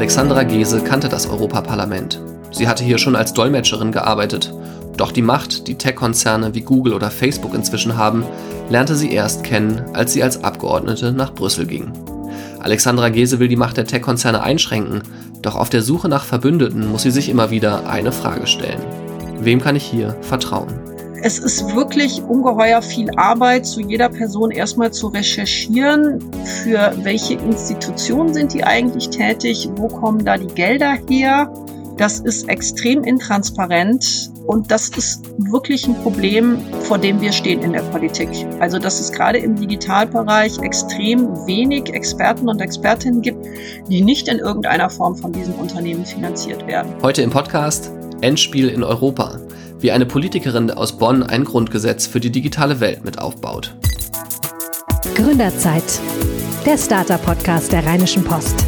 Alexandra Gese kannte das Europaparlament. Sie hatte hier schon als Dolmetscherin gearbeitet. Doch die Macht, die Tech-Konzerne wie Google oder Facebook inzwischen haben, lernte sie erst kennen, als sie als Abgeordnete nach Brüssel ging. Alexandra Gese will die Macht der Tech-Konzerne einschränken, doch auf der Suche nach Verbündeten muss sie sich immer wieder eine Frage stellen. Wem kann ich hier vertrauen? Es ist wirklich ungeheuer viel Arbeit, zu jeder Person erstmal zu recherchieren, für welche Institutionen sind die eigentlich tätig, wo kommen da die Gelder her. Das ist extrem intransparent und das ist wirklich ein Problem, vor dem wir stehen in der Politik. Also, dass es gerade im Digitalbereich extrem wenig Experten und Expertinnen gibt, die nicht in irgendeiner Form von diesem Unternehmen finanziert werden. Heute im Podcast Endspiel in Europa wie eine Politikerin aus Bonn ein Grundgesetz für die digitale Welt mit aufbaut. Gründerzeit, der Starter-Podcast der Rheinischen Post.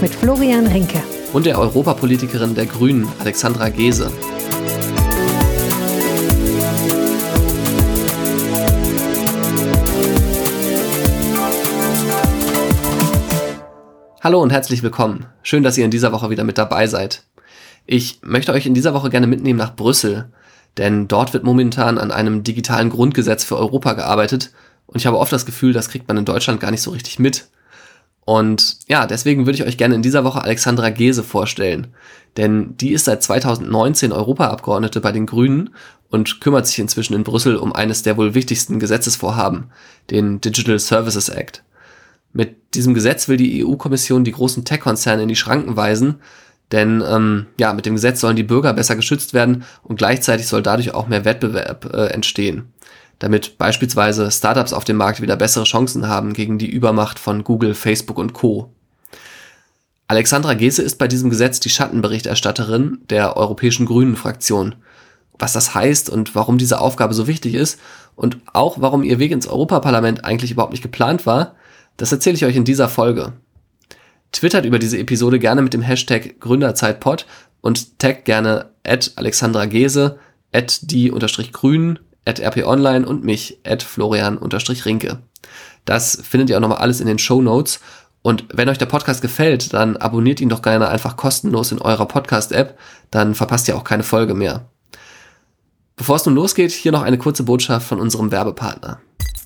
Mit Florian Rinke. Und der Europapolitikerin der Grünen, Alexandra Gese. Hallo und herzlich willkommen. Schön, dass ihr in dieser Woche wieder mit dabei seid. Ich möchte euch in dieser Woche gerne mitnehmen nach Brüssel, denn dort wird momentan an einem digitalen Grundgesetz für Europa gearbeitet und ich habe oft das Gefühl, das kriegt man in Deutschland gar nicht so richtig mit. Und ja, deswegen würde ich euch gerne in dieser Woche Alexandra Gese vorstellen, denn die ist seit 2019 Europaabgeordnete bei den Grünen und kümmert sich inzwischen in Brüssel um eines der wohl wichtigsten Gesetzesvorhaben, den Digital Services Act. Mit diesem Gesetz will die EU-Kommission die großen Tech-Konzerne in die Schranken weisen, denn ähm, ja, mit dem Gesetz sollen die Bürger besser geschützt werden und gleichzeitig soll dadurch auch mehr Wettbewerb äh, entstehen, damit beispielsweise Startups auf dem Markt wieder bessere Chancen haben gegen die Übermacht von Google, Facebook und Co. Alexandra Gese ist bei diesem Gesetz die Schattenberichterstatterin der Europäischen Grünen Fraktion. Was das heißt und warum diese Aufgabe so wichtig ist und auch warum ihr Weg ins Europaparlament eigentlich überhaupt nicht geplant war, das erzähle ich euch in dieser Folge. Twittert über diese Episode gerne mit dem Hashtag Gründerzeitpod und taggt gerne at Alexandra Gese, at die-grünen, at rponline und mich, at florian-rinke. Das findet ihr auch nochmal alles in den Show Notes. Und wenn euch der Podcast gefällt, dann abonniert ihn doch gerne einfach kostenlos in eurer Podcast-App, dann verpasst ihr auch keine Folge mehr. Bevor es nun losgeht, hier noch eine kurze Botschaft von unserem Werbepartner.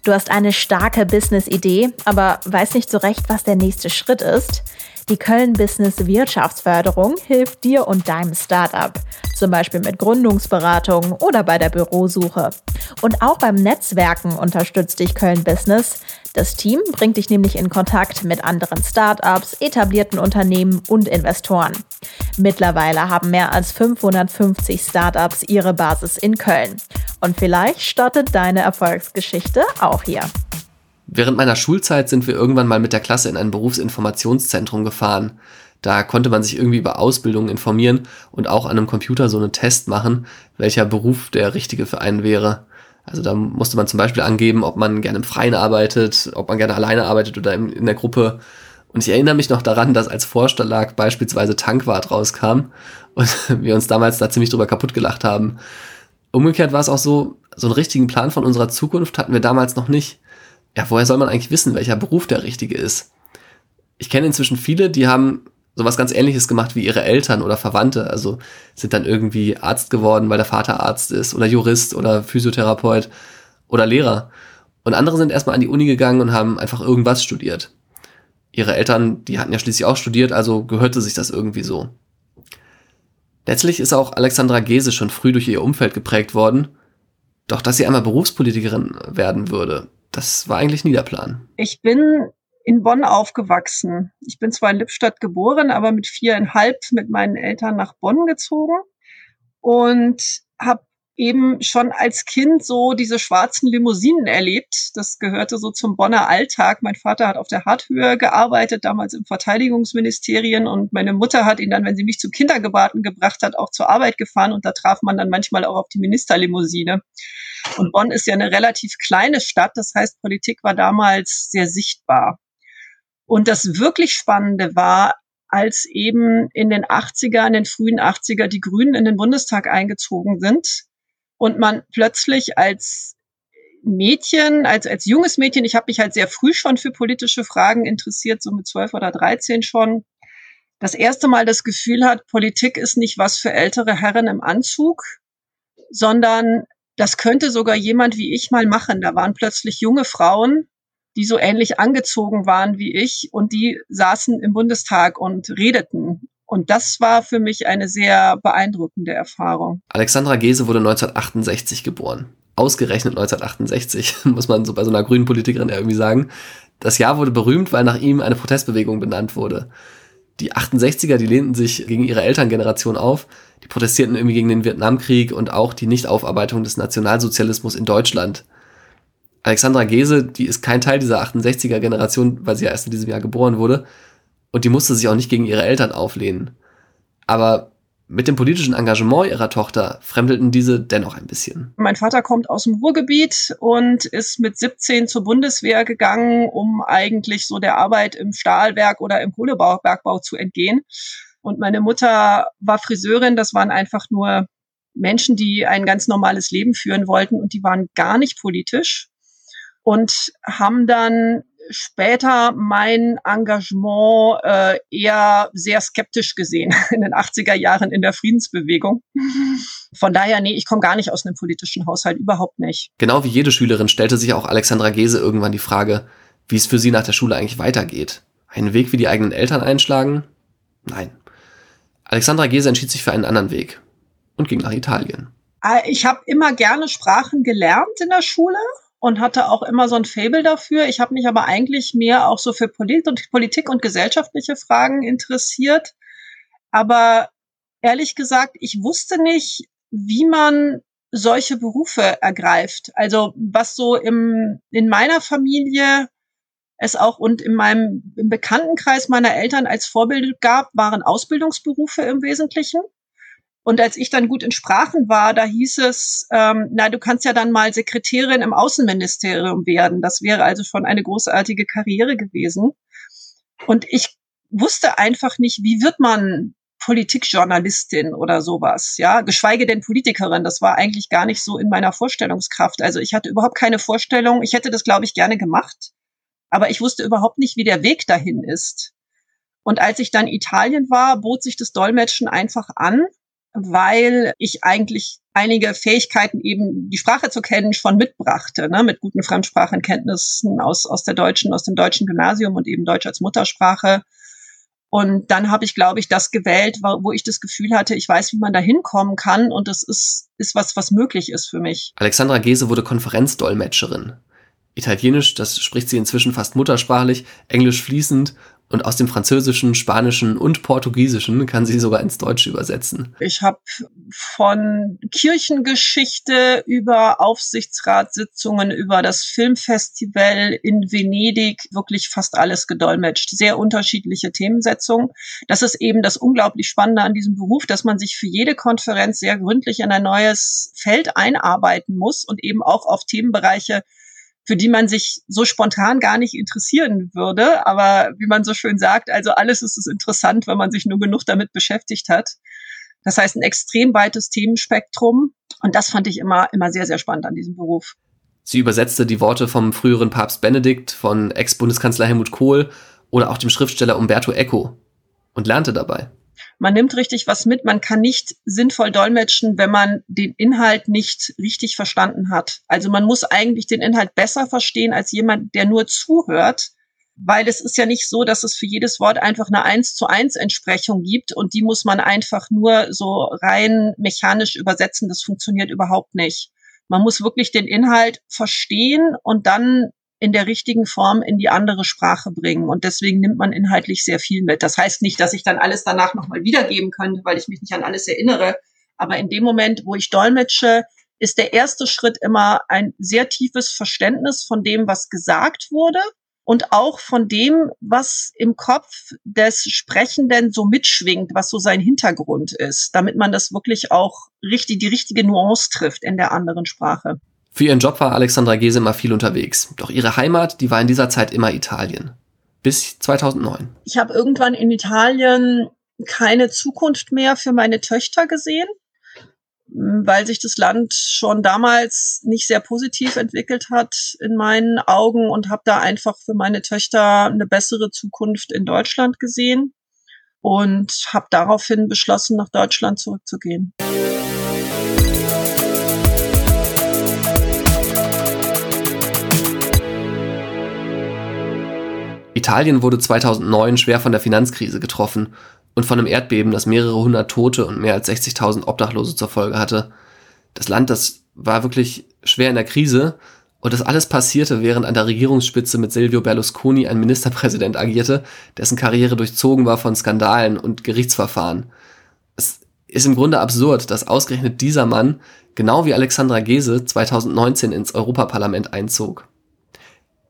Du hast eine starke Business-Idee, aber weißt nicht so recht, was der nächste Schritt ist. Die Köln Business Wirtschaftsförderung hilft dir und deinem Startup, zum Beispiel mit Gründungsberatung oder bei der Bürosuche. Und auch beim Netzwerken unterstützt dich Köln Business. Das Team bringt dich nämlich in Kontakt mit anderen Startups, etablierten Unternehmen und Investoren. Mittlerweile haben mehr als 550 Startups ihre Basis in Köln. Und vielleicht startet deine Erfolgsgeschichte auch hier. Während meiner Schulzeit sind wir irgendwann mal mit der Klasse in ein Berufsinformationszentrum gefahren. Da konnte man sich irgendwie über Ausbildung informieren und auch an einem Computer so einen Test machen, welcher Beruf der richtige für einen wäre. Also da musste man zum Beispiel angeben, ob man gerne im Freien arbeitet, ob man gerne alleine arbeitet oder in, der Gruppe. Und ich erinnere mich noch daran, dass als Vorschlag beispielsweise Tankwart rauskam und wir uns damals da ziemlich drüber kaputt gelacht haben. Umgekehrt war es auch so, so einen richtigen Plan von unserer Zukunft hatten wir damals noch nicht ja, woher soll man eigentlich wissen, welcher Beruf der richtige ist? Ich kenne inzwischen viele, die haben sowas ganz ähnliches gemacht wie ihre Eltern oder Verwandte, also sind dann irgendwie Arzt geworden, weil der Vater Arzt ist oder Jurist oder Physiotherapeut oder Lehrer. Und andere sind erstmal an die Uni gegangen und haben einfach irgendwas studiert. Ihre Eltern, die hatten ja schließlich auch studiert, also gehörte sich das irgendwie so. Letztlich ist auch Alexandra Gese schon früh durch ihr Umfeld geprägt worden. Doch dass sie einmal Berufspolitikerin werden würde, das war eigentlich nie der Plan. Ich bin in Bonn aufgewachsen. Ich bin zwar in Lippstadt geboren, aber mit viereinhalb mit meinen Eltern nach Bonn gezogen und habe eben schon als Kind so diese schwarzen Limousinen erlebt. Das gehörte so zum Bonner Alltag. Mein Vater hat auf der Harthöhe gearbeitet, damals im Verteidigungsministerien und meine Mutter hat ihn dann, wenn sie mich zum Kindergebraten gebracht hat, auch zur Arbeit gefahren und da traf man dann manchmal auch auf die Ministerlimousine. Und Bonn ist ja eine relativ kleine Stadt, das heißt, Politik war damals sehr sichtbar. Und das wirklich Spannende war, als eben in den 80er, in den frühen 80er die Grünen in den Bundestag eingezogen sind und man plötzlich als Mädchen, als, als junges Mädchen, ich habe mich halt sehr früh schon für politische Fragen interessiert, so mit zwölf oder dreizehn schon, das erste Mal das Gefühl hat, Politik ist nicht was für ältere Herren im Anzug, sondern das könnte sogar jemand wie ich mal machen. Da waren plötzlich junge Frauen, die so ähnlich angezogen waren wie ich und die saßen im Bundestag und redeten. Und das war für mich eine sehr beeindruckende Erfahrung. Alexandra Gese wurde 1968 geboren. Ausgerechnet 1968, muss man so bei so einer grünen Politikerin irgendwie sagen. Das Jahr wurde berühmt, weil nach ihm eine Protestbewegung benannt wurde. Die 68er, die lehnten sich gegen ihre Elterngeneration auf, die protestierten irgendwie gegen den Vietnamkrieg und auch die Nichtaufarbeitung des Nationalsozialismus in Deutschland. Alexandra Gese, die ist kein Teil dieser 68er Generation, weil sie ja erst in diesem Jahr geboren wurde. Und die musste sich auch nicht gegen ihre Eltern auflehnen. Aber mit dem politischen Engagement ihrer Tochter fremdelten diese dennoch ein bisschen. Mein Vater kommt aus dem Ruhrgebiet und ist mit 17 zur Bundeswehr gegangen, um eigentlich so der Arbeit im Stahlwerk oder im Kohlebergbau zu entgehen. Und meine Mutter war Friseurin. Das waren einfach nur Menschen, die ein ganz normales Leben führen wollten und die waren gar nicht politisch und haben dann später mein Engagement äh, eher sehr skeptisch gesehen in den 80er Jahren in der Friedensbewegung. Von daher, nee, ich komme gar nicht aus einem politischen Haushalt, überhaupt nicht. Genau wie jede Schülerin stellte sich auch Alexandra Gese irgendwann die Frage, wie es für sie nach der Schule eigentlich weitergeht. Einen Weg wie die eigenen Eltern einschlagen? Nein. Alexandra Gese entschied sich für einen anderen Weg und ging nach Italien. Äh, ich habe immer gerne Sprachen gelernt in der Schule und hatte auch immer so ein Fable dafür. Ich habe mich aber eigentlich mehr auch so für Polit und Politik und gesellschaftliche Fragen interessiert. Aber ehrlich gesagt, ich wusste nicht, wie man solche Berufe ergreift. Also was so im, in meiner Familie es auch und in meinem im Bekanntenkreis meiner Eltern als Vorbild gab, waren Ausbildungsberufe im Wesentlichen. Und als ich dann gut in Sprachen war, da hieß es, ähm, na, du kannst ja dann mal Sekretärin im Außenministerium werden. Das wäre also schon eine großartige Karriere gewesen. Und ich wusste einfach nicht, wie wird man Politikjournalistin oder sowas, ja, geschweige denn Politikerin. Das war eigentlich gar nicht so in meiner Vorstellungskraft. Also ich hatte überhaupt keine Vorstellung. Ich hätte das, glaube ich, gerne gemacht, aber ich wusste überhaupt nicht, wie der Weg dahin ist. Und als ich dann Italien war, bot sich das Dolmetschen einfach an weil ich eigentlich einige Fähigkeiten eben die Sprache zu kennen schon mitbrachte, ne, mit guten Fremdsprachenkenntnissen aus, aus der deutschen, aus dem deutschen Gymnasium und eben Deutsch als Muttersprache. Und dann habe ich, glaube ich, das gewählt, wo ich das Gefühl hatte, ich weiß, wie man da hinkommen kann und das ist, ist was, was möglich ist für mich. Alexandra Gese wurde Konferenzdolmetscherin. Italienisch, das spricht sie inzwischen fast muttersprachlich, Englisch fließend und aus dem Französischen, Spanischen und Portugiesischen kann sie sogar ins Deutsche übersetzen. Ich habe von Kirchengeschichte über Aufsichtsratssitzungen, über das Filmfestival in Venedig wirklich fast alles gedolmetscht. Sehr unterschiedliche Themensetzungen. Das ist eben das unglaublich Spannende an diesem Beruf, dass man sich für jede Konferenz sehr gründlich in ein neues Feld einarbeiten muss und eben auch auf Themenbereiche für die man sich so spontan gar nicht interessieren würde. Aber wie man so schön sagt, also alles ist es interessant, wenn man sich nur genug damit beschäftigt hat. Das heißt, ein extrem weites Themenspektrum. Und das fand ich immer, immer sehr, sehr spannend an diesem Beruf. Sie übersetzte die Worte vom früheren Papst Benedikt, von Ex-Bundeskanzler Helmut Kohl oder auch dem Schriftsteller Umberto Eco und lernte dabei man nimmt richtig was mit. Man kann nicht sinnvoll dolmetschen, wenn man den Inhalt nicht richtig verstanden hat. Also man muss eigentlich den Inhalt besser verstehen als jemand, der nur zuhört. Weil es ist ja nicht so, dass es für jedes Wort einfach eine eins zu eins Entsprechung gibt und die muss man einfach nur so rein mechanisch übersetzen. Das funktioniert überhaupt nicht. Man muss wirklich den Inhalt verstehen und dann in der richtigen Form in die andere Sprache bringen. Und deswegen nimmt man inhaltlich sehr viel mit. Das heißt nicht, dass ich dann alles danach nochmal wiedergeben könnte, weil ich mich nicht an alles erinnere. Aber in dem Moment, wo ich dolmetsche, ist der erste Schritt immer ein sehr tiefes Verständnis von dem, was gesagt wurde und auch von dem, was im Kopf des Sprechenden so mitschwingt, was so sein Hintergrund ist, damit man das wirklich auch richtig, die richtige Nuance trifft in der anderen Sprache. Für ihren Job war Alexandra Gese immer viel unterwegs. Doch ihre Heimat, die war in dieser Zeit immer Italien. Bis 2009. Ich habe irgendwann in Italien keine Zukunft mehr für meine Töchter gesehen, weil sich das Land schon damals nicht sehr positiv entwickelt hat in meinen Augen und habe da einfach für meine Töchter eine bessere Zukunft in Deutschland gesehen. und habe daraufhin beschlossen, nach Deutschland zurückzugehen. Italien wurde 2009 schwer von der Finanzkrise getroffen und von einem Erdbeben, das mehrere hundert Tote und mehr als 60.000 Obdachlose zur Folge hatte. Das Land, das war wirklich schwer in der Krise und das alles passierte, während an der Regierungsspitze mit Silvio Berlusconi ein Ministerpräsident agierte, dessen Karriere durchzogen war von Skandalen und Gerichtsverfahren. Es ist im Grunde absurd, dass ausgerechnet dieser Mann, genau wie Alexandra Gese, 2019 ins Europaparlament einzog.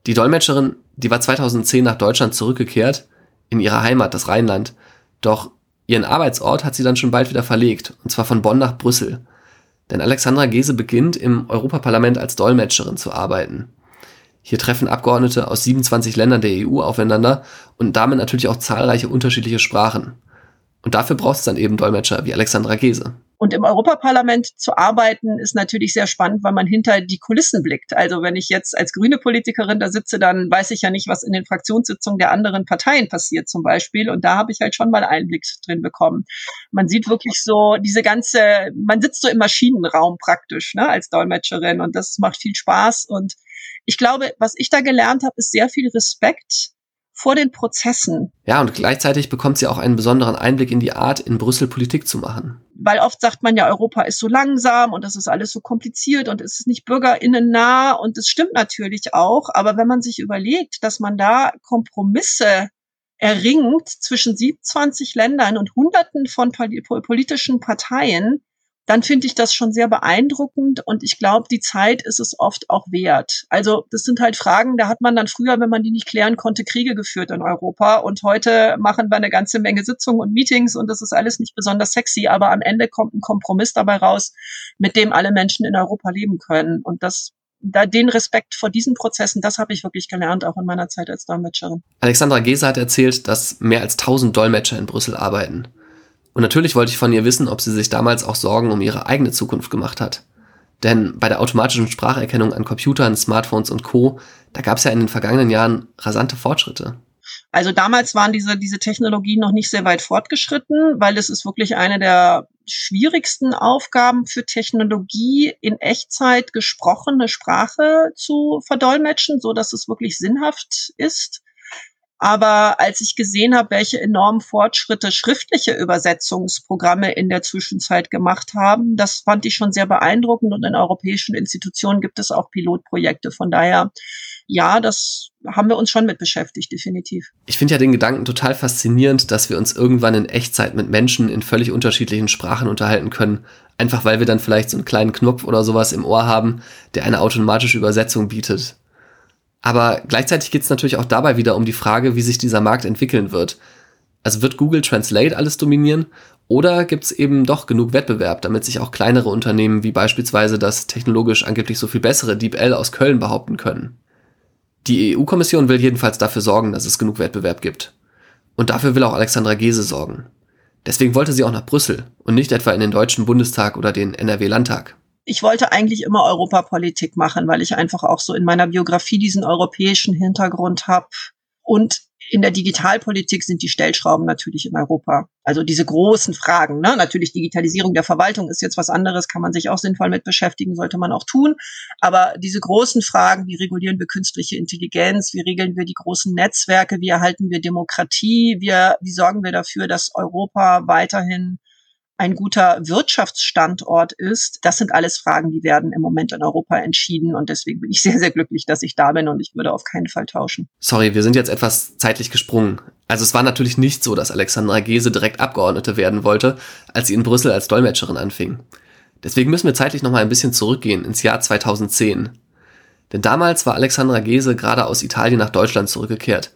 Die Dolmetscherin, die war 2010 nach Deutschland zurückgekehrt, in ihre Heimat, das Rheinland. Doch ihren Arbeitsort hat sie dann schon bald wieder verlegt, und zwar von Bonn nach Brüssel. Denn Alexandra Gese beginnt im Europaparlament als Dolmetscherin zu arbeiten. Hier treffen Abgeordnete aus 27 Ländern der EU aufeinander und damit natürlich auch zahlreiche unterschiedliche Sprachen. Und dafür braucht es dann eben Dolmetscher wie Alexandra Gese. Und im Europaparlament zu arbeiten ist natürlich sehr spannend, weil man hinter die Kulissen blickt. Also wenn ich jetzt als grüne Politikerin da sitze, dann weiß ich ja nicht, was in den Fraktionssitzungen der anderen Parteien passiert zum Beispiel. Und da habe ich halt schon mal Einblick drin bekommen. Man sieht wirklich so diese ganze, man sitzt so im Maschinenraum praktisch ne, als Dolmetscherin und das macht viel Spaß. Und ich glaube, was ich da gelernt habe, ist sehr viel Respekt vor den Prozessen. Ja, und gleichzeitig bekommt sie auch einen besonderen Einblick in die Art, in Brüssel Politik zu machen. Weil oft sagt man ja, Europa ist so langsam und das ist alles so kompliziert und es ist nicht bürgerinnen nah und es stimmt natürlich auch. Aber wenn man sich überlegt, dass man da Kompromisse erringt zwischen 27 Ländern und Hunderten von politischen Parteien, dann finde ich das schon sehr beeindruckend und ich glaube, die Zeit ist es oft auch wert. Also das sind halt Fragen, da hat man dann früher, wenn man die nicht klären konnte, Kriege geführt in Europa und heute machen wir eine ganze Menge Sitzungen und Meetings und das ist alles nicht besonders sexy, aber am Ende kommt ein Kompromiss dabei raus, mit dem alle Menschen in Europa leben können und das da den Respekt vor diesen Prozessen, das habe ich wirklich gelernt, auch in meiner Zeit als Dolmetscherin. Alexandra Gese hat erzählt, dass mehr als 1000 Dolmetscher in Brüssel arbeiten. Und natürlich wollte ich von ihr wissen, ob sie sich damals auch Sorgen um ihre eigene Zukunft gemacht hat. Denn bei der automatischen Spracherkennung an Computern, Smartphones und Co., da gab es ja in den vergangenen Jahren rasante Fortschritte. Also damals waren diese, diese Technologien noch nicht sehr weit fortgeschritten, weil es ist wirklich eine der schwierigsten Aufgaben für Technologie in Echtzeit gesprochene Sprache zu verdolmetschen, so dass es wirklich sinnhaft ist. Aber als ich gesehen habe, welche enormen Fortschritte schriftliche Übersetzungsprogramme in der Zwischenzeit gemacht haben, das fand ich schon sehr beeindruckend. Und in europäischen Institutionen gibt es auch Pilotprojekte. Von daher, ja, das haben wir uns schon mit beschäftigt, definitiv. Ich finde ja den Gedanken total faszinierend, dass wir uns irgendwann in Echtzeit mit Menschen in völlig unterschiedlichen Sprachen unterhalten können. Einfach weil wir dann vielleicht so einen kleinen Knopf oder sowas im Ohr haben, der eine automatische Übersetzung bietet. Aber gleichzeitig geht es natürlich auch dabei wieder um die Frage, wie sich dieser Markt entwickeln wird. Also wird Google Translate alles dominieren oder gibt es eben doch genug Wettbewerb, damit sich auch kleinere Unternehmen wie beispielsweise das technologisch angeblich so viel bessere DeepL aus Köln behaupten können? Die EU-Kommission will jedenfalls dafür sorgen, dass es genug Wettbewerb gibt. Und dafür will auch Alexandra Gese sorgen. Deswegen wollte sie auch nach Brüssel und nicht etwa in den Deutschen Bundestag oder den NRW-Landtag ich wollte eigentlich immer Europapolitik machen, weil ich einfach auch so in meiner Biografie diesen europäischen Hintergrund habe. Und in der Digitalpolitik sind die Stellschrauben natürlich in Europa. Also diese großen Fragen. Ne? Natürlich Digitalisierung der Verwaltung ist jetzt was anderes, kann man sich auch sinnvoll mit beschäftigen, sollte man auch tun. Aber diese großen Fragen, wie regulieren wir künstliche Intelligenz, wie regeln wir die großen Netzwerke, wie erhalten wir Demokratie, wie, wie sorgen wir dafür, dass Europa weiterhin ein guter Wirtschaftsstandort ist. Das sind alles Fragen, die werden im Moment in Europa entschieden und deswegen bin ich sehr, sehr glücklich, dass ich da bin und ich würde auf keinen Fall tauschen. Sorry, wir sind jetzt etwas zeitlich gesprungen. Also es war natürlich nicht so, dass Alexandra Gese direkt Abgeordnete werden wollte, als sie in Brüssel als Dolmetscherin anfing. Deswegen müssen wir zeitlich nochmal ein bisschen zurückgehen ins Jahr 2010. Denn damals war Alexandra Gese gerade aus Italien nach Deutschland zurückgekehrt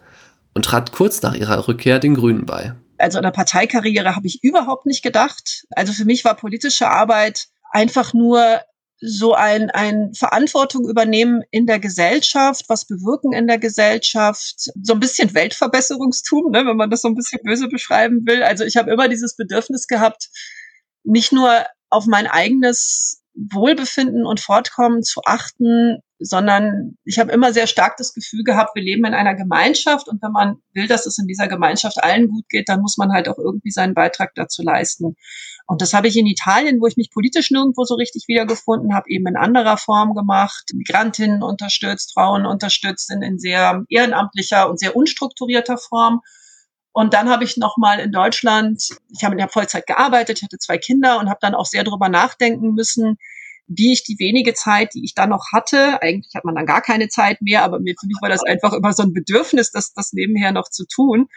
und trat kurz nach ihrer Rückkehr den Grünen bei also eine Parteikarriere habe ich überhaupt nicht gedacht. Also für mich war politische Arbeit einfach nur so ein, ein Verantwortung übernehmen in der Gesellschaft, was bewirken in der Gesellschaft, so ein bisschen Weltverbesserungstum, ne, wenn man das so ein bisschen böse beschreiben will. Also ich habe immer dieses Bedürfnis gehabt, nicht nur auf mein eigenes Wohlbefinden und Fortkommen zu achten, sondern ich habe immer sehr stark das Gefühl gehabt, wir leben in einer Gemeinschaft und wenn man will, dass es in dieser Gemeinschaft allen gut geht, dann muss man halt auch irgendwie seinen Beitrag dazu leisten. Und das habe ich in Italien, wo ich mich politisch nirgendwo so richtig wiedergefunden habe, eben in anderer Form gemacht, Migrantinnen unterstützt, Frauen unterstützt in, in sehr ehrenamtlicher und sehr unstrukturierter Form. Und dann habe ich noch mal in Deutschland, ich habe in der Vollzeit gearbeitet, ich hatte zwei Kinder und habe dann auch sehr darüber nachdenken müssen, wie ich die wenige Zeit, die ich dann noch hatte, eigentlich hat man dann gar keine Zeit mehr, aber mir, für mich war das einfach immer so ein Bedürfnis, das, das nebenher noch zu tun,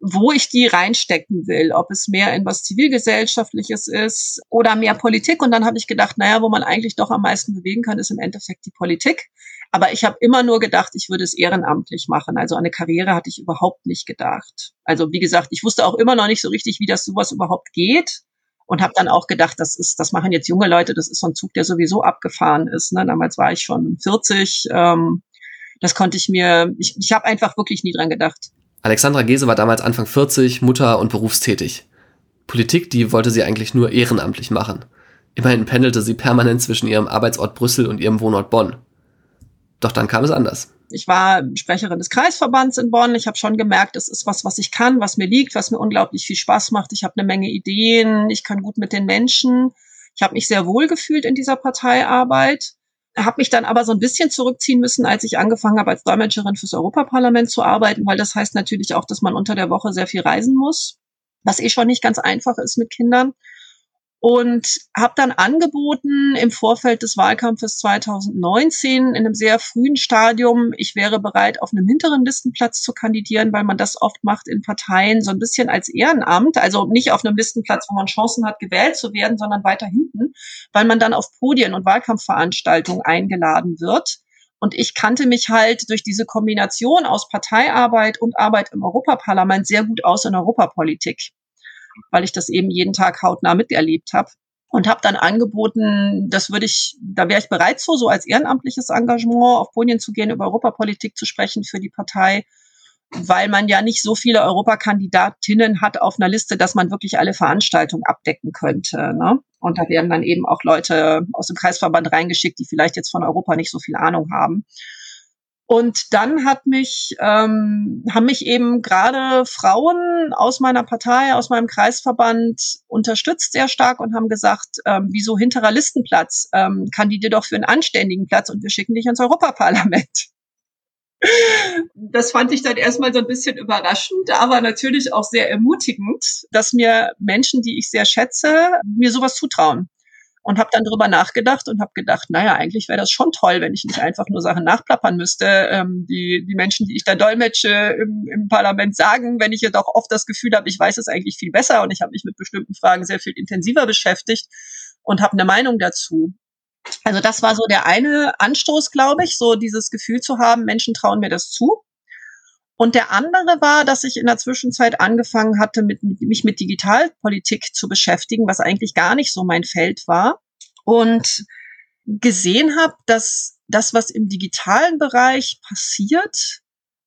wo ich die reinstecken will, ob es mehr in was Zivilgesellschaftliches ist oder mehr Politik. Und dann habe ich gedacht, naja, wo man eigentlich doch am meisten bewegen kann, ist im Endeffekt die Politik. Aber ich habe immer nur gedacht, ich würde es ehrenamtlich machen. Also eine Karriere hatte ich überhaupt nicht gedacht. Also wie gesagt, ich wusste auch immer noch nicht so richtig, wie das sowas überhaupt geht und habe dann auch gedacht, das ist, das machen jetzt junge Leute, das ist so ein Zug, der sowieso abgefahren ist. Ne? Damals war ich schon 40. Ähm, das konnte ich mir, ich, ich habe einfach wirklich nie dran gedacht. Alexandra Gese war damals Anfang 40, Mutter und berufstätig. Politik, die wollte sie eigentlich nur ehrenamtlich machen. Immerhin pendelte sie permanent zwischen ihrem Arbeitsort Brüssel und ihrem Wohnort Bonn. Doch dann kam es anders. Ich war Sprecherin des Kreisverbands in Bonn. Ich habe schon gemerkt, es ist was, was ich kann, was mir liegt, was mir unglaublich viel Spaß macht. Ich habe eine Menge Ideen, ich kann gut mit den Menschen. Ich habe mich sehr wohl gefühlt in dieser Parteiarbeit habe mich dann aber so ein bisschen zurückziehen müssen, als ich angefangen habe, als Dolmetscherin fürs Europaparlament zu arbeiten, weil das heißt natürlich auch, dass man unter der Woche sehr viel reisen muss, was eh schon nicht ganz einfach ist mit Kindern und habe dann angeboten im Vorfeld des Wahlkampfes 2019 in einem sehr frühen Stadium, ich wäre bereit, auf einem hinteren Listenplatz zu kandidieren, weil man das oft macht in Parteien so ein bisschen als Ehrenamt, also nicht auf einem Listenplatz, wo man Chancen hat, gewählt zu werden, sondern weiter hinten, weil man dann auf Podien und Wahlkampfveranstaltungen eingeladen wird. Und ich kannte mich halt durch diese Kombination aus Parteiarbeit und Arbeit im Europaparlament sehr gut aus in Europapolitik weil ich das eben jeden Tag hautnah miterlebt habe und habe dann angeboten, das würde ich, da wäre ich bereit zu, so als ehrenamtliches Engagement auf Podien zu gehen, über Europapolitik zu sprechen für die Partei, weil man ja nicht so viele Europakandidatinnen hat auf einer Liste, dass man wirklich alle Veranstaltungen abdecken könnte. Ne? Und da werden dann eben auch Leute aus dem Kreisverband reingeschickt, die vielleicht jetzt von Europa nicht so viel Ahnung haben. Und dann hat mich, ähm, haben mich eben gerade Frauen aus meiner Partei, aus meinem Kreisverband unterstützt sehr stark und haben gesagt, ähm, wieso hinterer Listenplatz? Ähm, kandidier doch für einen anständigen Platz und wir schicken dich ins Europaparlament. Das fand ich dann erstmal so ein bisschen überraschend, aber natürlich auch sehr ermutigend, dass mir Menschen, die ich sehr schätze, mir sowas zutrauen und habe dann drüber nachgedacht und habe gedacht, naja, eigentlich wäre das schon toll, wenn ich nicht einfach nur Sachen nachplappern müsste. Ähm, die, die Menschen, die ich da dolmetsche im, im Parlament sagen, wenn ich jedoch oft das Gefühl habe, ich weiß es eigentlich viel besser und ich habe mich mit bestimmten Fragen sehr viel intensiver beschäftigt und habe eine Meinung dazu. Also das war so der eine Anstoß, glaube ich, so dieses Gefühl zu haben, Menschen trauen mir das zu. Und der andere war, dass ich in der Zwischenzeit angefangen hatte, mit, mich mit Digitalpolitik zu beschäftigen, was eigentlich gar nicht so mein Feld war. Und gesehen habe, dass das, was im digitalen Bereich passiert,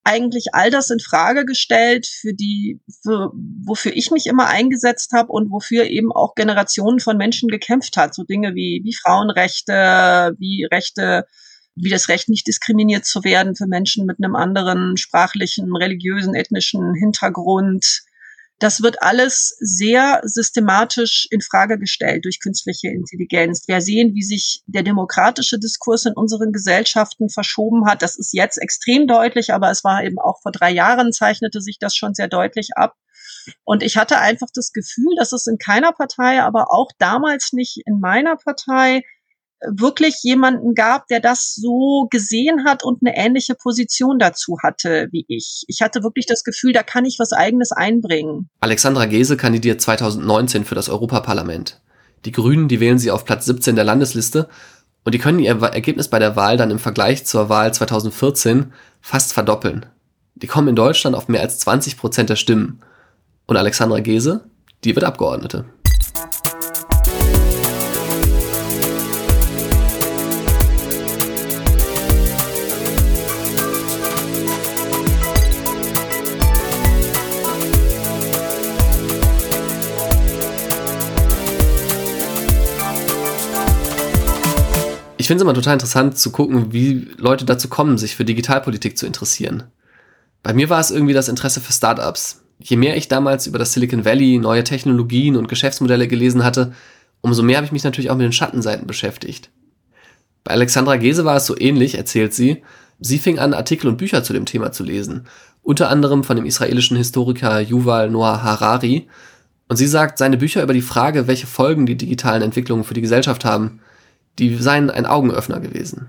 eigentlich all das in Frage gestellt, für die, für, wofür ich mich immer eingesetzt habe und wofür eben auch Generationen von Menschen gekämpft hat. So Dinge wie, wie Frauenrechte, wie Rechte wie das Recht, nicht diskriminiert zu werden für Menschen mit einem anderen sprachlichen, religiösen, ethnischen Hintergrund. Das wird alles sehr systematisch in Frage gestellt durch künstliche Intelligenz. Wir sehen, wie sich der demokratische Diskurs in unseren Gesellschaften verschoben hat. Das ist jetzt extrem deutlich, aber es war eben auch vor drei Jahren zeichnete sich das schon sehr deutlich ab. Und ich hatte einfach das Gefühl, dass es in keiner Partei, aber auch damals nicht in meiner Partei wirklich jemanden gab, der das so gesehen hat und eine ähnliche Position dazu hatte wie ich. Ich hatte wirklich das Gefühl, da kann ich was eigenes einbringen. Alexandra Gese kandidiert 2019 für das Europaparlament. Die Grünen, die wählen sie auf Platz 17 der Landesliste und die können ihr Ergebnis bei der Wahl dann im Vergleich zur Wahl 2014 fast verdoppeln. Die kommen in Deutschland auf mehr als 20 Prozent der Stimmen. Und Alexandra Gese, die wird Abgeordnete. Ich finde es immer total interessant zu gucken, wie Leute dazu kommen, sich für Digitalpolitik zu interessieren. Bei mir war es irgendwie das Interesse für Startups. Je mehr ich damals über das Silicon Valley, neue Technologien und Geschäftsmodelle gelesen hatte, umso mehr habe ich mich natürlich auch mit den Schattenseiten beschäftigt. Bei Alexandra Gese war es so ähnlich, erzählt sie. Sie fing an, Artikel und Bücher zu dem Thema zu lesen. Unter anderem von dem israelischen Historiker Yuval Noah Harari. Und sie sagt, seine Bücher über die Frage, welche Folgen die digitalen Entwicklungen für die Gesellschaft haben, die seien ein Augenöffner gewesen.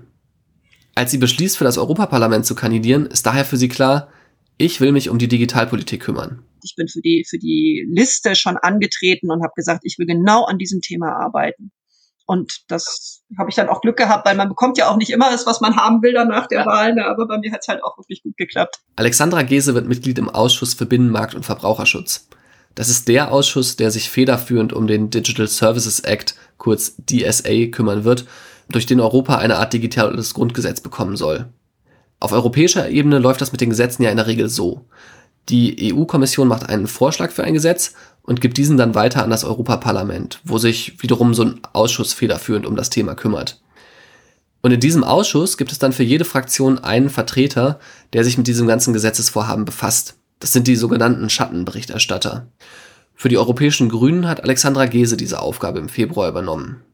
Als sie beschließt, für das Europaparlament zu kandidieren, ist daher für sie klar, ich will mich um die Digitalpolitik kümmern. Ich bin für die, für die Liste schon angetreten und habe gesagt, ich will genau an diesem Thema arbeiten. Und das habe ich dann auch Glück gehabt, weil man bekommt ja auch nicht immer das, was man haben will dann nach der ja. Wahl. Ne? Aber bei mir hat es halt auch wirklich gut geklappt. Alexandra Gese wird Mitglied im Ausschuss für Binnenmarkt und Verbraucherschutz. Das ist der Ausschuss, der sich federführend um den Digital Services Act, kurz DSA, kümmern wird, durch den Europa eine Art digitales Grundgesetz bekommen soll. Auf europäischer Ebene läuft das mit den Gesetzen ja in der Regel so. Die EU-Kommission macht einen Vorschlag für ein Gesetz und gibt diesen dann weiter an das Europaparlament, wo sich wiederum so ein Ausschuss federführend um das Thema kümmert. Und in diesem Ausschuss gibt es dann für jede Fraktion einen Vertreter, der sich mit diesem ganzen Gesetzesvorhaben befasst. Das sind die sogenannten Schattenberichterstatter. Für die europäischen Grünen hat Alexandra Gese diese Aufgabe im Februar übernommen.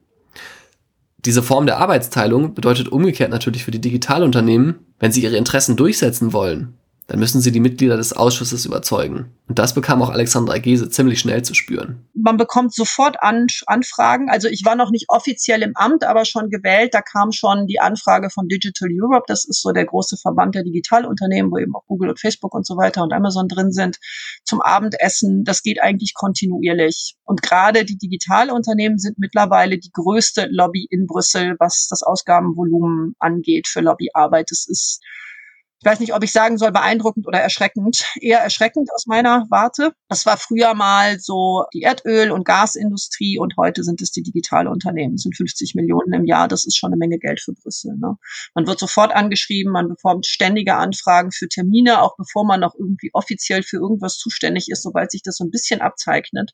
Diese Form der Arbeitsteilung bedeutet umgekehrt natürlich für die Digitalunternehmen, wenn sie ihre Interessen durchsetzen wollen, dann müssen sie die Mitglieder des Ausschusses überzeugen. Und das bekam auch Alexandra Gese ziemlich schnell zu spüren. Man bekommt sofort An Anfragen. Also ich war noch nicht offiziell im Amt, aber schon gewählt. Da kam schon die Anfrage von Digital Europe. Das ist so der große Verband der Digitalunternehmen, wo eben auch Google und Facebook und so weiter und Amazon drin sind, zum Abendessen. Das geht eigentlich kontinuierlich. Und gerade die Digitalunternehmen sind mittlerweile die größte Lobby in Brüssel, was das Ausgabenvolumen angeht für Lobbyarbeit. Es ist ich weiß nicht, ob ich sagen soll, beeindruckend oder erschreckend. Eher erschreckend aus meiner Warte. Das war früher mal so die Erdöl- und Gasindustrie und heute sind es die digitale Unternehmen. Das sind 50 Millionen im Jahr. Das ist schon eine Menge Geld für Brüssel. Ne? Man wird sofort angeschrieben, man bekommt ständige Anfragen für Termine, auch bevor man noch irgendwie offiziell für irgendwas zuständig ist, sobald sich das so ein bisschen abzeichnet.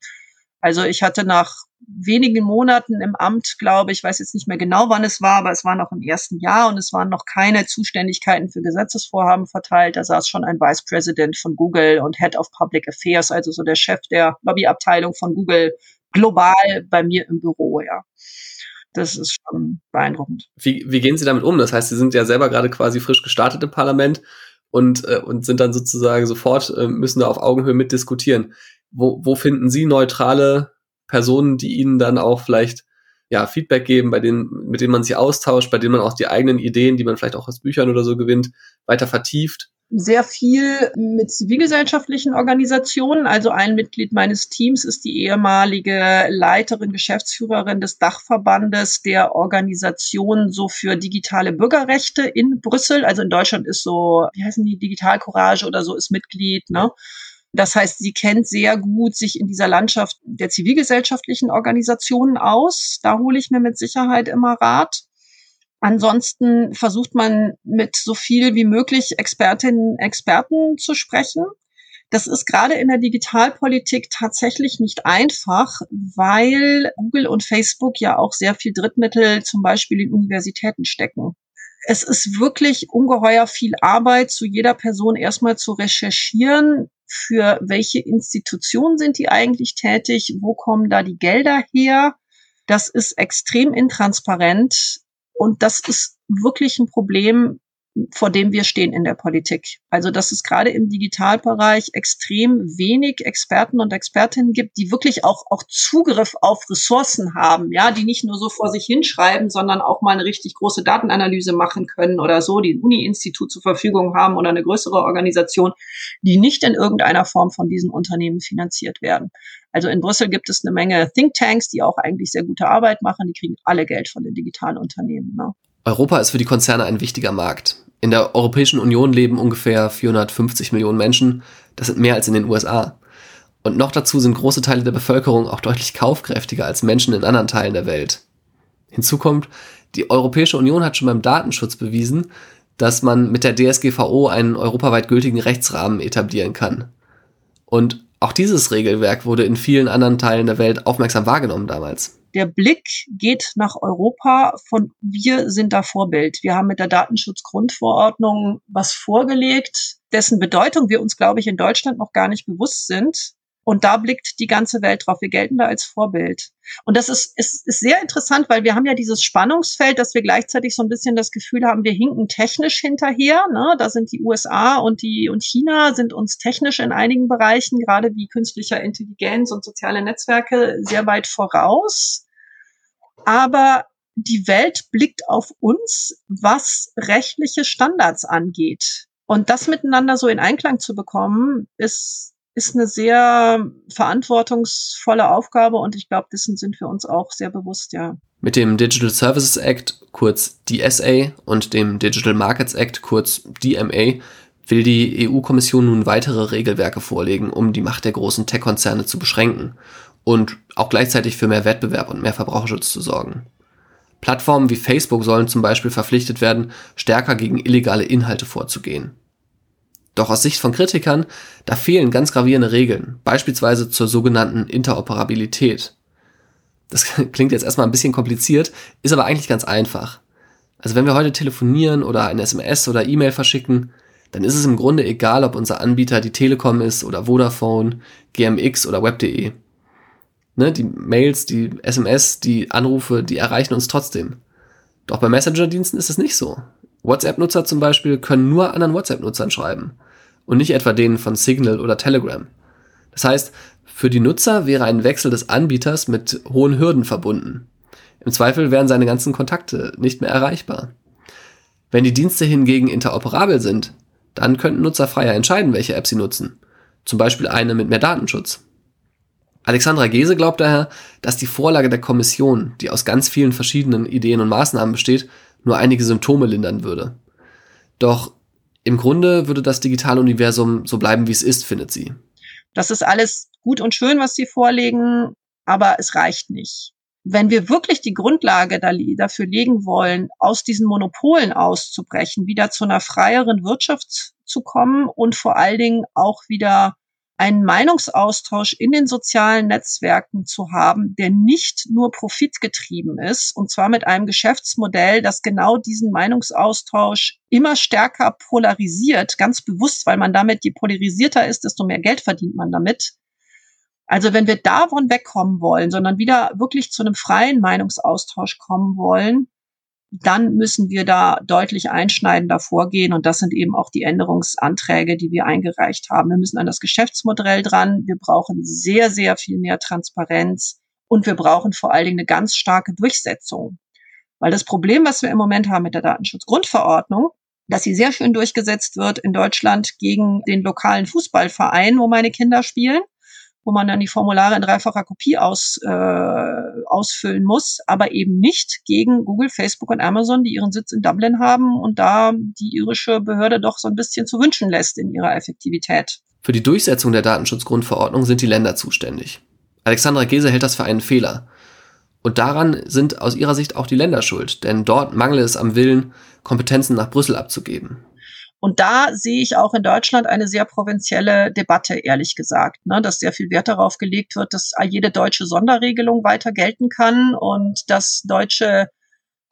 Also ich hatte nach wenigen Monaten im Amt, glaube ich, weiß jetzt nicht mehr genau, wann es war, aber es war noch im ersten Jahr und es waren noch keine Zuständigkeiten für Gesetzesvorhaben verteilt. Da saß schon ein Vice President von Google und Head of Public Affairs, also so der Chef der Lobbyabteilung von Google global bei mir im Büro, ja. Das ist schon beeindruckend. Wie, wie gehen Sie damit um? Das heißt, Sie sind ja selber gerade quasi frisch gestartet im Parlament und, äh, und sind dann sozusagen sofort, äh, müssen da auf Augenhöhe mitdiskutieren. Wo, wo finden Sie neutrale Personen, die ihnen dann auch vielleicht ja, Feedback geben, bei denen, mit denen man sich austauscht, bei denen man auch die eigenen Ideen, die man vielleicht auch aus Büchern oder so gewinnt, weiter vertieft? Sehr viel mit zivilgesellschaftlichen Organisationen. Also ein Mitglied meines Teams ist die ehemalige Leiterin, Geschäftsführerin des Dachverbandes der Organisation so für digitale Bürgerrechte in Brüssel. Also in Deutschland ist so, wie heißen die, Digitalcourage oder so ist Mitglied, ne? Das heißt, sie kennt sehr gut sich in dieser Landschaft der zivilgesellschaftlichen Organisationen aus. Da hole ich mir mit Sicherheit immer Rat. Ansonsten versucht man mit so viel wie möglich Expertinnen, Experten zu sprechen. Das ist gerade in der Digitalpolitik tatsächlich nicht einfach, weil Google und Facebook ja auch sehr viel Drittmittel zum Beispiel in Universitäten stecken. Es ist wirklich ungeheuer viel Arbeit, zu jeder Person erstmal zu recherchieren, für welche Institutionen sind die eigentlich tätig, wo kommen da die Gelder her. Das ist extrem intransparent und das ist wirklich ein Problem, vor dem wir stehen in der Politik. Also, dass es gerade im Digitalbereich extrem wenig Experten und Expertinnen gibt, die wirklich auch, auch Zugriff auf Ressourcen haben, ja, die nicht nur so vor sich hinschreiben, sondern auch mal eine richtig große Datenanalyse machen können oder so, die ein Uni-Institut zur Verfügung haben oder eine größere Organisation, die nicht in irgendeiner Form von diesen Unternehmen finanziert werden. Also in Brüssel gibt es eine Menge Thinktanks, die auch eigentlich sehr gute Arbeit machen. Die kriegen alle Geld von den digitalen Unternehmen. Ne? Europa ist für die Konzerne ein wichtiger Markt. In der Europäischen Union leben ungefähr 450 Millionen Menschen. Das sind mehr als in den USA. Und noch dazu sind große Teile der Bevölkerung auch deutlich kaufkräftiger als Menschen in anderen Teilen der Welt. Hinzu kommt, die Europäische Union hat schon beim Datenschutz bewiesen, dass man mit der DSGVO einen europaweit gültigen Rechtsrahmen etablieren kann. Und auch dieses Regelwerk wurde in vielen anderen Teilen der Welt aufmerksam wahrgenommen damals. Der Blick geht nach Europa von wir sind da Vorbild. Wir haben mit der Datenschutzgrundverordnung was vorgelegt, dessen Bedeutung wir uns, glaube ich, in Deutschland noch gar nicht bewusst sind. Und da blickt die ganze Welt drauf. Wir gelten da als Vorbild. Und das ist, ist, ist sehr interessant, weil wir haben ja dieses Spannungsfeld, dass wir gleichzeitig so ein bisschen das Gefühl haben, wir hinken technisch hinterher. Ne? Da sind die USA und die und China sind uns technisch in einigen Bereichen, gerade wie künstlicher Intelligenz und soziale Netzwerke, sehr weit voraus. Aber die Welt blickt auf uns, was rechtliche Standards angeht. Und das miteinander so in Einklang zu bekommen, ist ist eine sehr verantwortungsvolle Aufgabe und ich glaube, dessen sind wir uns auch sehr bewusst, ja. Mit dem Digital Services Act, kurz DSA, und dem Digital Markets Act, kurz DMA, will die EU-Kommission nun weitere Regelwerke vorlegen, um die Macht der großen Tech-Konzerne zu beschränken und auch gleichzeitig für mehr Wettbewerb und mehr Verbraucherschutz zu sorgen. Plattformen wie Facebook sollen zum Beispiel verpflichtet werden, stärker gegen illegale Inhalte vorzugehen. Doch aus Sicht von Kritikern, da fehlen ganz gravierende Regeln, beispielsweise zur sogenannten Interoperabilität. Das klingt jetzt erstmal ein bisschen kompliziert, ist aber eigentlich ganz einfach. Also wenn wir heute telefonieren oder ein SMS oder E-Mail verschicken, dann ist es im Grunde egal, ob unser Anbieter die Telekom ist oder Vodafone, GMX oder Web.de. Ne, die Mails, die SMS, die Anrufe, die erreichen uns trotzdem. Doch bei Messenger-Diensten ist es nicht so. WhatsApp-Nutzer zum Beispiel können nur anderen WhatsApp-Nutzern schreiben und nicht etwa denen von Signal oder Telegram. Das heißt, für die Nutzer wäre ein Wechsel des Anbieters mit hohen Hürden verbunden. Im Zweifel wären seine ganzen Kontakte nicht mehr erreichbar. Wenn die Dienste hingegen interoperabel sind, dann könnten Nutzer freier entscheiden, welche App sie nutzen. Zum Beispiel eine mit mehr Datenschutz. Alexandra Gese glaubt daher, dass die Vorlage der Kommission, die aus ganz vielen verschiedenen Ideen und Maßnahmen besteht, nur einige Symptome lindern würde. Doch im Grunde würde das digitale Universum so bleiben, wie es ist, findet sie. Das ist alles gut und schön, was Sie vorlegen, aber es reicht nicht. Wenn wir wirklich die Grundlage dafür legen wollen, aus diesen Monopolen auszubrechen, wieder zu einer freieren Wirtschaft zu kommen und vor allen Dingen auch wieder einen Meinungsaustausch in den sozialen Netzwerken zu haben, der nicht nur profitgetrieben ist, und zwar mit einem Geschäftsmodell, das genau diesen Meinungsaustausch immer stärker polarisiert, ganz bewusst, weil man damit, je polarisierter ist, desto mehr Geld verdient man damit. Also wenn wir davon wegkommen wollen, sondern wieder wirklich zu einem freien Meinungsaustausch kommen wollen, dann müssen wir da deutlich einschneidender vorgehen. Und das sind eben auch die Änderungsanträge, die wir eingereicht haben. Wir müssen an das Geschäftsmodell dran. Wir brauchen sehr, sehr viel mehr Transparenz. Und wir brauchen vor allen Dingen eine ganz starke Durchsetzung. Weil das Problem, was wir im Moment haben mit der Datenschutzgrundverordnung, dass sie sehr schön durchgesetzt wird in Deutschland gegen den lokalen Fußballverein, wo meine Kinder spielen wo man dann die Formulare in dreifacher Kopie aus, äh, ausfüllen muss, aber eben nicht gegen Google, Facebook und Amazon, die ihren Sitz in Dublin haben und da die irische Behörde doch so ein bisschen zu wünschen lässt in ihrer Effektivität. Für die Durchsetzung der Datenschutzgrundverordnung sind die Länder zuständig. Alexandra Gese hält das für einen Fehler. Und daran sind aus ihrer Sicht auch die Länder schuld, denn dort mangele es am Willen, Kompetenzen nach Brüssel abzugeben. Und da sehe ich auch in Deutschland eine sehr provinzielle Debatte, ehrlich gesagt, ne, dass sehr viel Wert darauf gelegt wird, dass jede deutsche Sonderregelung weiter gelten kann und dass deutsche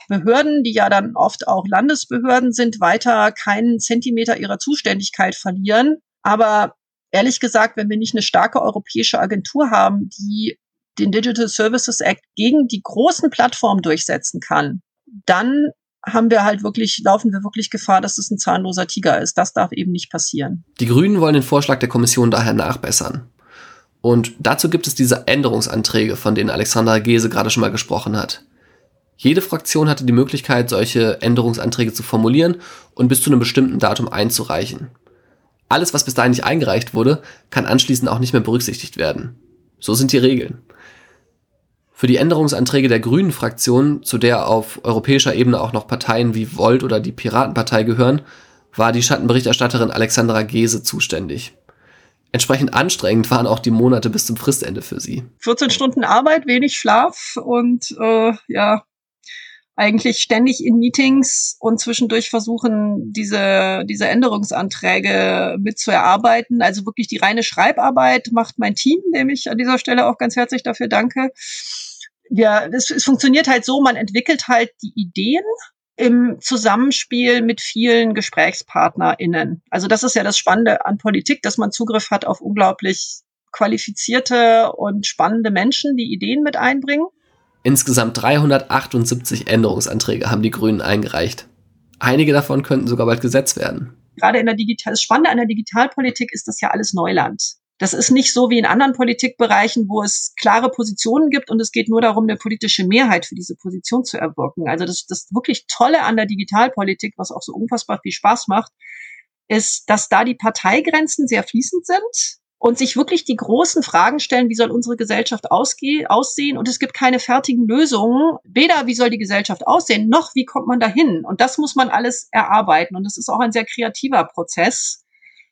Behörden, die ja dann oft auch Landesbehörden sind, weiter keinen Zentimeter ihrer Zuständigkeit verlieren. Aber ehrlich gesagt, wenn wir nicht eine starke europäische Agentur haben, die den Digital Services Act gegen die großen Plattformen durchsetzen kann, dann haben wir halt wirklich, laufen wir wirklich Gefahr, dass es ein zahnloser Tiger ist. Das darf eben nicht passieren. Die Grünen wollen den Vorschlag der Kommission daher nachbessern. Und dazu gibt es diese Änderungsanträge, von denen Alexandra Gese gerade schon mal gesprochen hat. Jede Fraktion hatte die Möglichkeit, solche Änderungsanträge zu formulieren und bis zu einem bestimmten Datum einzureichen. Alles, was bis dahin nicht eingereicht wurde, kann anschließend auch nicht mehr berücksichtigt werden. So sind die Regeln. Für die Änderungsanträge der Grünen Fraktion, zu der auf europäischer Ebene auch noch Parteien wie Volt oder die Piratenpartei gehören, war die Schattenberichterstatterin Alexandra Gese zuständig. Entsprechend anstrengend waren auch die Monate bis zum Fristende für sie. 14 Stunden Arbeit, wenig Schlaf und äh, ja, eigentlich ständig in Meetings und zwischendurch versuchen, diese, diese Änderungsanträge mitzuerarbeiten. Also wirklich die reine Schreibarbeit macht mein Team, dem ich an dieser Stelle auch ganz herzlich dafür danke wir, es, es funktioniert halt so, man entwickelt halt die Ideen im Zusammenspiel mit vielen GesprächspartnerInnen. Also das ist ja das Spannende an Politik, dass man Zugriff hat auf unglaublich qualifizierte und spannende Menschen, die Ideen mit einbringen. Insgesamt 378 Änderungsanträge haben die Grünen eingereicht. Einige davon könnten sogar bald Gesetz werden. Gerade in der Digital, das Spannende an der Digitalpolitik ist das ja alles Neuland. Das ist nicht so wie in anderen Politikbereichen, wo es klare Positionen gibt und es geht nur darum, eine politische Mehrheit für diese Position zu erwirken. Also das, das wirklich Tolle an der Digitalpolitik, was auch so unfassbar viel Spaß macht, ist, dass da die Parteigrenzen sehr fließend sind und sich wirklich die großen Fragen stellen, wie soll unsere Gesellschaft aussehen? Und es gibt keine fertigen Lösungen. Weder wie soll die Gesellschaft aussehen, noch wie kommt man dahin? Und das muss man alles erarbeiten. Und es ist auch ein sehr kreativer Prozess.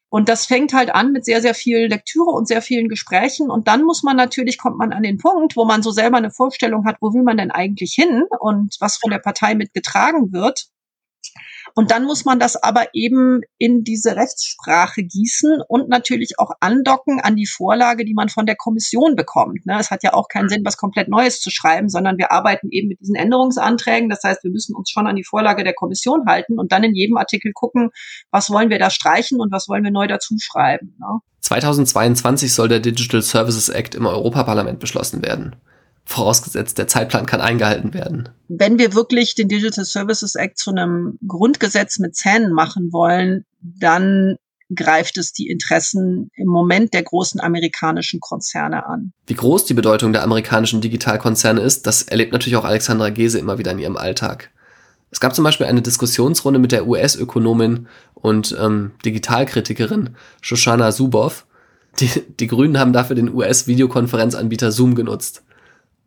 Und das fängt halt an mit sehr, sehr viel Lektüre und sehr vielen Gesprächen. Und dann muss man natürlich, kommt man an den Punkt, wo man so selber eine Vorstellung hat, wo will man denn eigentlich hin und was von der Partei mitgetragen wird. Und dann muss man das aber eben in diese Rechtssprache gießen und natürlich auch andocken an die Vorlage, die man von der Kommission bekommt. Ne? Es hat ja auch keinen Sinn, was komplett Neues zu schreiben, sondern wir arbeiten eben mit diesen Änderungsanträgen. Das heißt, wir müssen uns schon an die Vorlage der Kommission halten und dann in jedem Artikel gucken, was wollen wir da streichen und was wollen wir neu dazu schreiben. Ne? 2022 soll der Digital Services Act im Europaparlament beschlossen werden vorausgesetzt der Zeitplan kann eingehalten werden. Wenn wir wirklich den Digital Services Act zu einem Grundgesetz mit Zähnen machen wollen, dann greift es die Interessen im Moment der großen amerikanischen Konzerne an. Wie groß die Bedeutung der amerikanischen Digitalkonzerne ist, das erlebt natürlich auch Alexandra Gese immer wieder in ihrem Alltag. Es gab zum Beispiel eine Diskussionsrunde mit der US-Ökonomin und ähm, Digitalkritikerin Shoshana Zuboff. Die, die Grünen haben dafür den US-Videokonferenzanbieter Zoom genutzt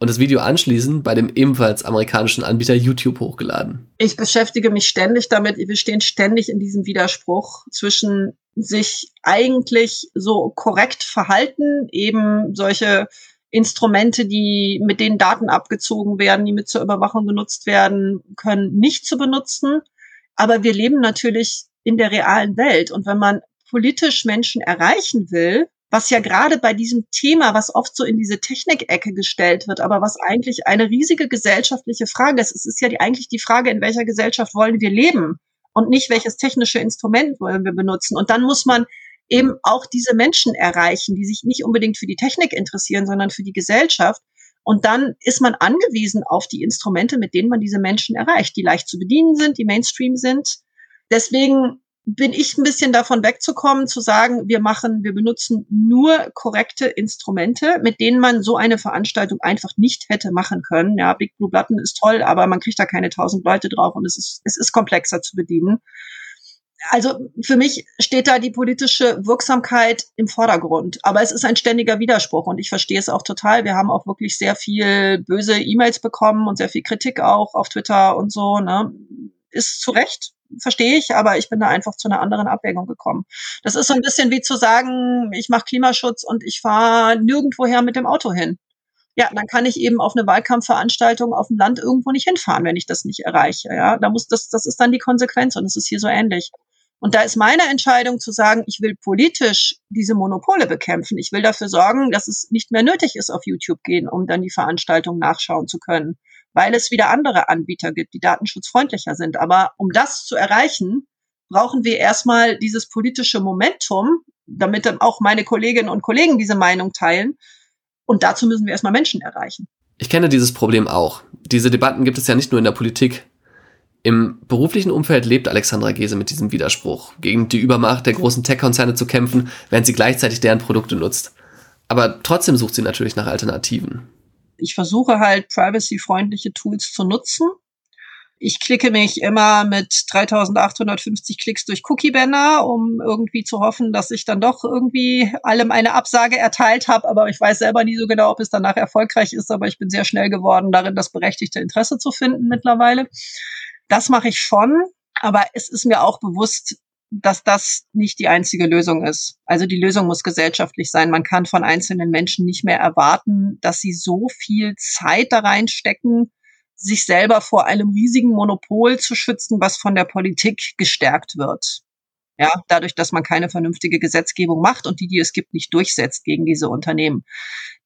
und das Video anschließend bei dem ebenfalls amerikanischen Anbieter YouTube hochgeladen. Ich beschäftige mich ständig damit. Wir stehen ständig in diesem Widerspruch zwischen sich eigentlich so korrekt verhalten, eben solche Instrumente, die mit denen Daten abgezogen werden, die mit zur Überwachung genutzt werden können, nicht zu benutzen. Aber wir leben natürlich in der realen Welt. Und wenn man politisch Menschen erreichen will, was ja gerade bei diesem Thema, was oft so in diese Technikecke gestellt wird, aber was eigentlich eine riesige gesellschaftliche Frage ist. Es ist ja die, eigentlich die Frage, in welcher Gesellschaft wollen wir leben und nicht welches technische Instrument wollen wir benutzen. Und dann muss man eben auch diese Menschen erreichen, die sich nicht unbedingt für die Technik interessieren, sondern für die Gesellschaft. Und dann ist man angewiesen auf die Instrumente, mit denen man diese Menschen erreicht, die leicht zu bedienen sind, die Mainstream sind. Deswegen bin ich ein bisschen davon wegzukommen, zu sagen, wir machen, wir benutzen nur korrekte Instrumente, mit denen man so eine Veranstaltung einfach nicht hätte machen können. Ja, Big Blue Button ist toll, aber man kriegt da keine tausend Leute drauf und es ist, es ist komplexer zu bedienen. Also für mich steht da die politische Wirksamkeit im Vordergrund. Aber es ist ein ständiger Widerspruch und ich verstehe es auch total. Wir haben auch wirklich sehr viel böse E-Mails bekommen und sehr viel Kritik auch auf Twitter und so. Ne? Ist zu Recht verstehe ich, aber ich bin da einfach zu einer anderen Abwägung gekommen. Das ist so ein bisschen wie zu sagen, ich mache Klimaschutz und ich fahre nirgendwoher mit dem Auto hin. Ja, dann kann ich eben auf eine Wahlkampfveranstaltung auf dem Land irgendwo nicht hinfahren, wenn ich das nicht erreiche. Ja, da muss das, das ist dann die Konsequenz und es ist hier so ähnlich. Und da ist meine Entscheidung zu sagen, ich will politisch diese Monopole bekämpfen. Ich will dafür sorgen, dass es nicht mehr nötig ist, auf YouTube gehen, um dann die Veranstaltung nachschauen zu können weil es wieder andere Anbieter gibt, die datenschutzfreundlicher sind. Aber um das zu erreichen, brauchen wir erstmal dieses politische Momentum, damit dann auch meine Kolleginnen und Kollegen diese Meinung teilen. Und dazu müssen wir erstmal Menschen erreichen. Ich kenne dieses Problem auch. Diese Debatten gibt es ja nicht nur in der Politik. Im beruflichen Umfeld lebt Alexandra Gese mit diesem Widerspruch, gegen die Übermacht der großen Tech-Konzerne zu kämpfen, während sie gleichzeitig deren Produkte nutzt. Aber trotzdem sucht sie natürlich nach Alternativen ich versuche halt privacy-freundliche Tools zu nutzen. Ich klicke mich immer mit 3850 Klicks durch Cookie-Banner, um irgendwie zu hoffen, dass ich dann doch irgendwie allem eine Absage erteilt habe. Aber ich weiß selber nie so genau, ob es danach erfolgreich ist. Aber ich bin sehr schnell geworden, darin das berechtigte Interesse zu finden mittlerweile. Das mache ich schon. Aber es ist mir auch bewusst, dass das nicht die einzige Lösung ist. Also die Lösung muss gesellschaftlich sein. Man kann von einzelnen Menschen nicht mehr erwarten, dass sie so viel Zeit da reinstecken, sich selber vor einem riesigen Monopol zu schützen, was von der Politik gestärkt wird. Ja, dadurch, dass man keine vernünftige Gesetzgebung macht und die, die es gibt, nicht durchsetzt gegen diese Unternehmen.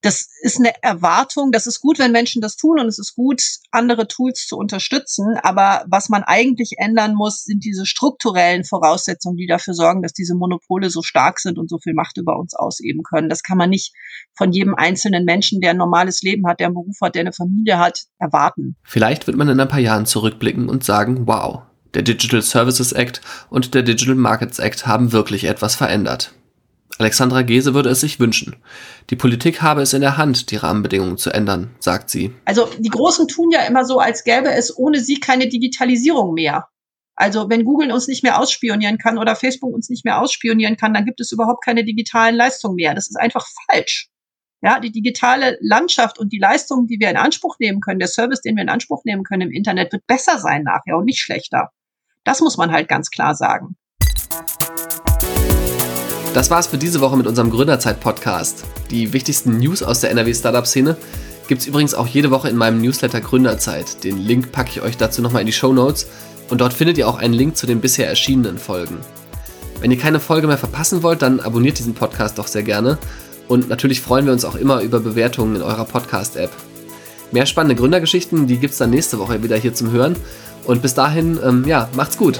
Das ist eine Erwartung. Das ist gut, wenn Menschen das tun und es ist gut, andere Tools zu unterstützen. Aber was man eigentlich ändern muss, sind diese strukturellen Voraussetzungen, die dafür sorgen, dass diese Monopole so stark sind und so viel Macht über uns ausüben können. Das kann man nicht von jedem einzelnen Menschen, der ein normales Leben hat, der einen Beruf hat, der eine Familie hat, erwarten. Vielleicht wird man in ein paar Jahren zurückblicken und sagen, wow, der Digital Services Act und der Digital Markets Act haben wirklich etwas verändert. Alexandra Gese würde es sich wünschen. Die Politik habe es in der Hand, die Rahmenbedingungen zu ändern, sagt sie. Also die Großen tun ja immer so, als gäbe es ohne sie keine Digitalisierung mehr. Also wenn Google uns nicht mehr ausspionieren kann oder Facebook uns nicht mehr ausspionieren kann, dann gibt es überhaupt keine digitalen Leistungen mehr. Das ist einfach falsch. Ja, die digitale Landschaft und die Leistungen, die wir in Anspruch nehmen können, der Service, den wir in Anspruch nehmen können im Internet, wird besser sein nachher und nicht schlechter. Das muss man halt ganz klar sagen. Das war's für diese Woche mit unserem Gründerzeit-Podcast. Die wichtigsten News aus der NRW-Startup-Szene gibt's übrigens auch jede Woche in meinem Newsletter Gründerzeit. Den Link packe ich euch dazu nochmal in die Show Notes und dort findet ihr auch einen Link zu den bisher erschienenen Folgen. Wenn ihr keine Folge mehr verpassen wollt, dann abonniert diesen Podcast doch sehr gerne. Und natürlich freuen wir uns auch immer über Bewertungen in eurer Podcast-App. Mehr spannende Gründergeschichten, die gibt's dann nächste Woche wieder hier zum Hören. Und bis dahin, ähm, ja, macht's gut.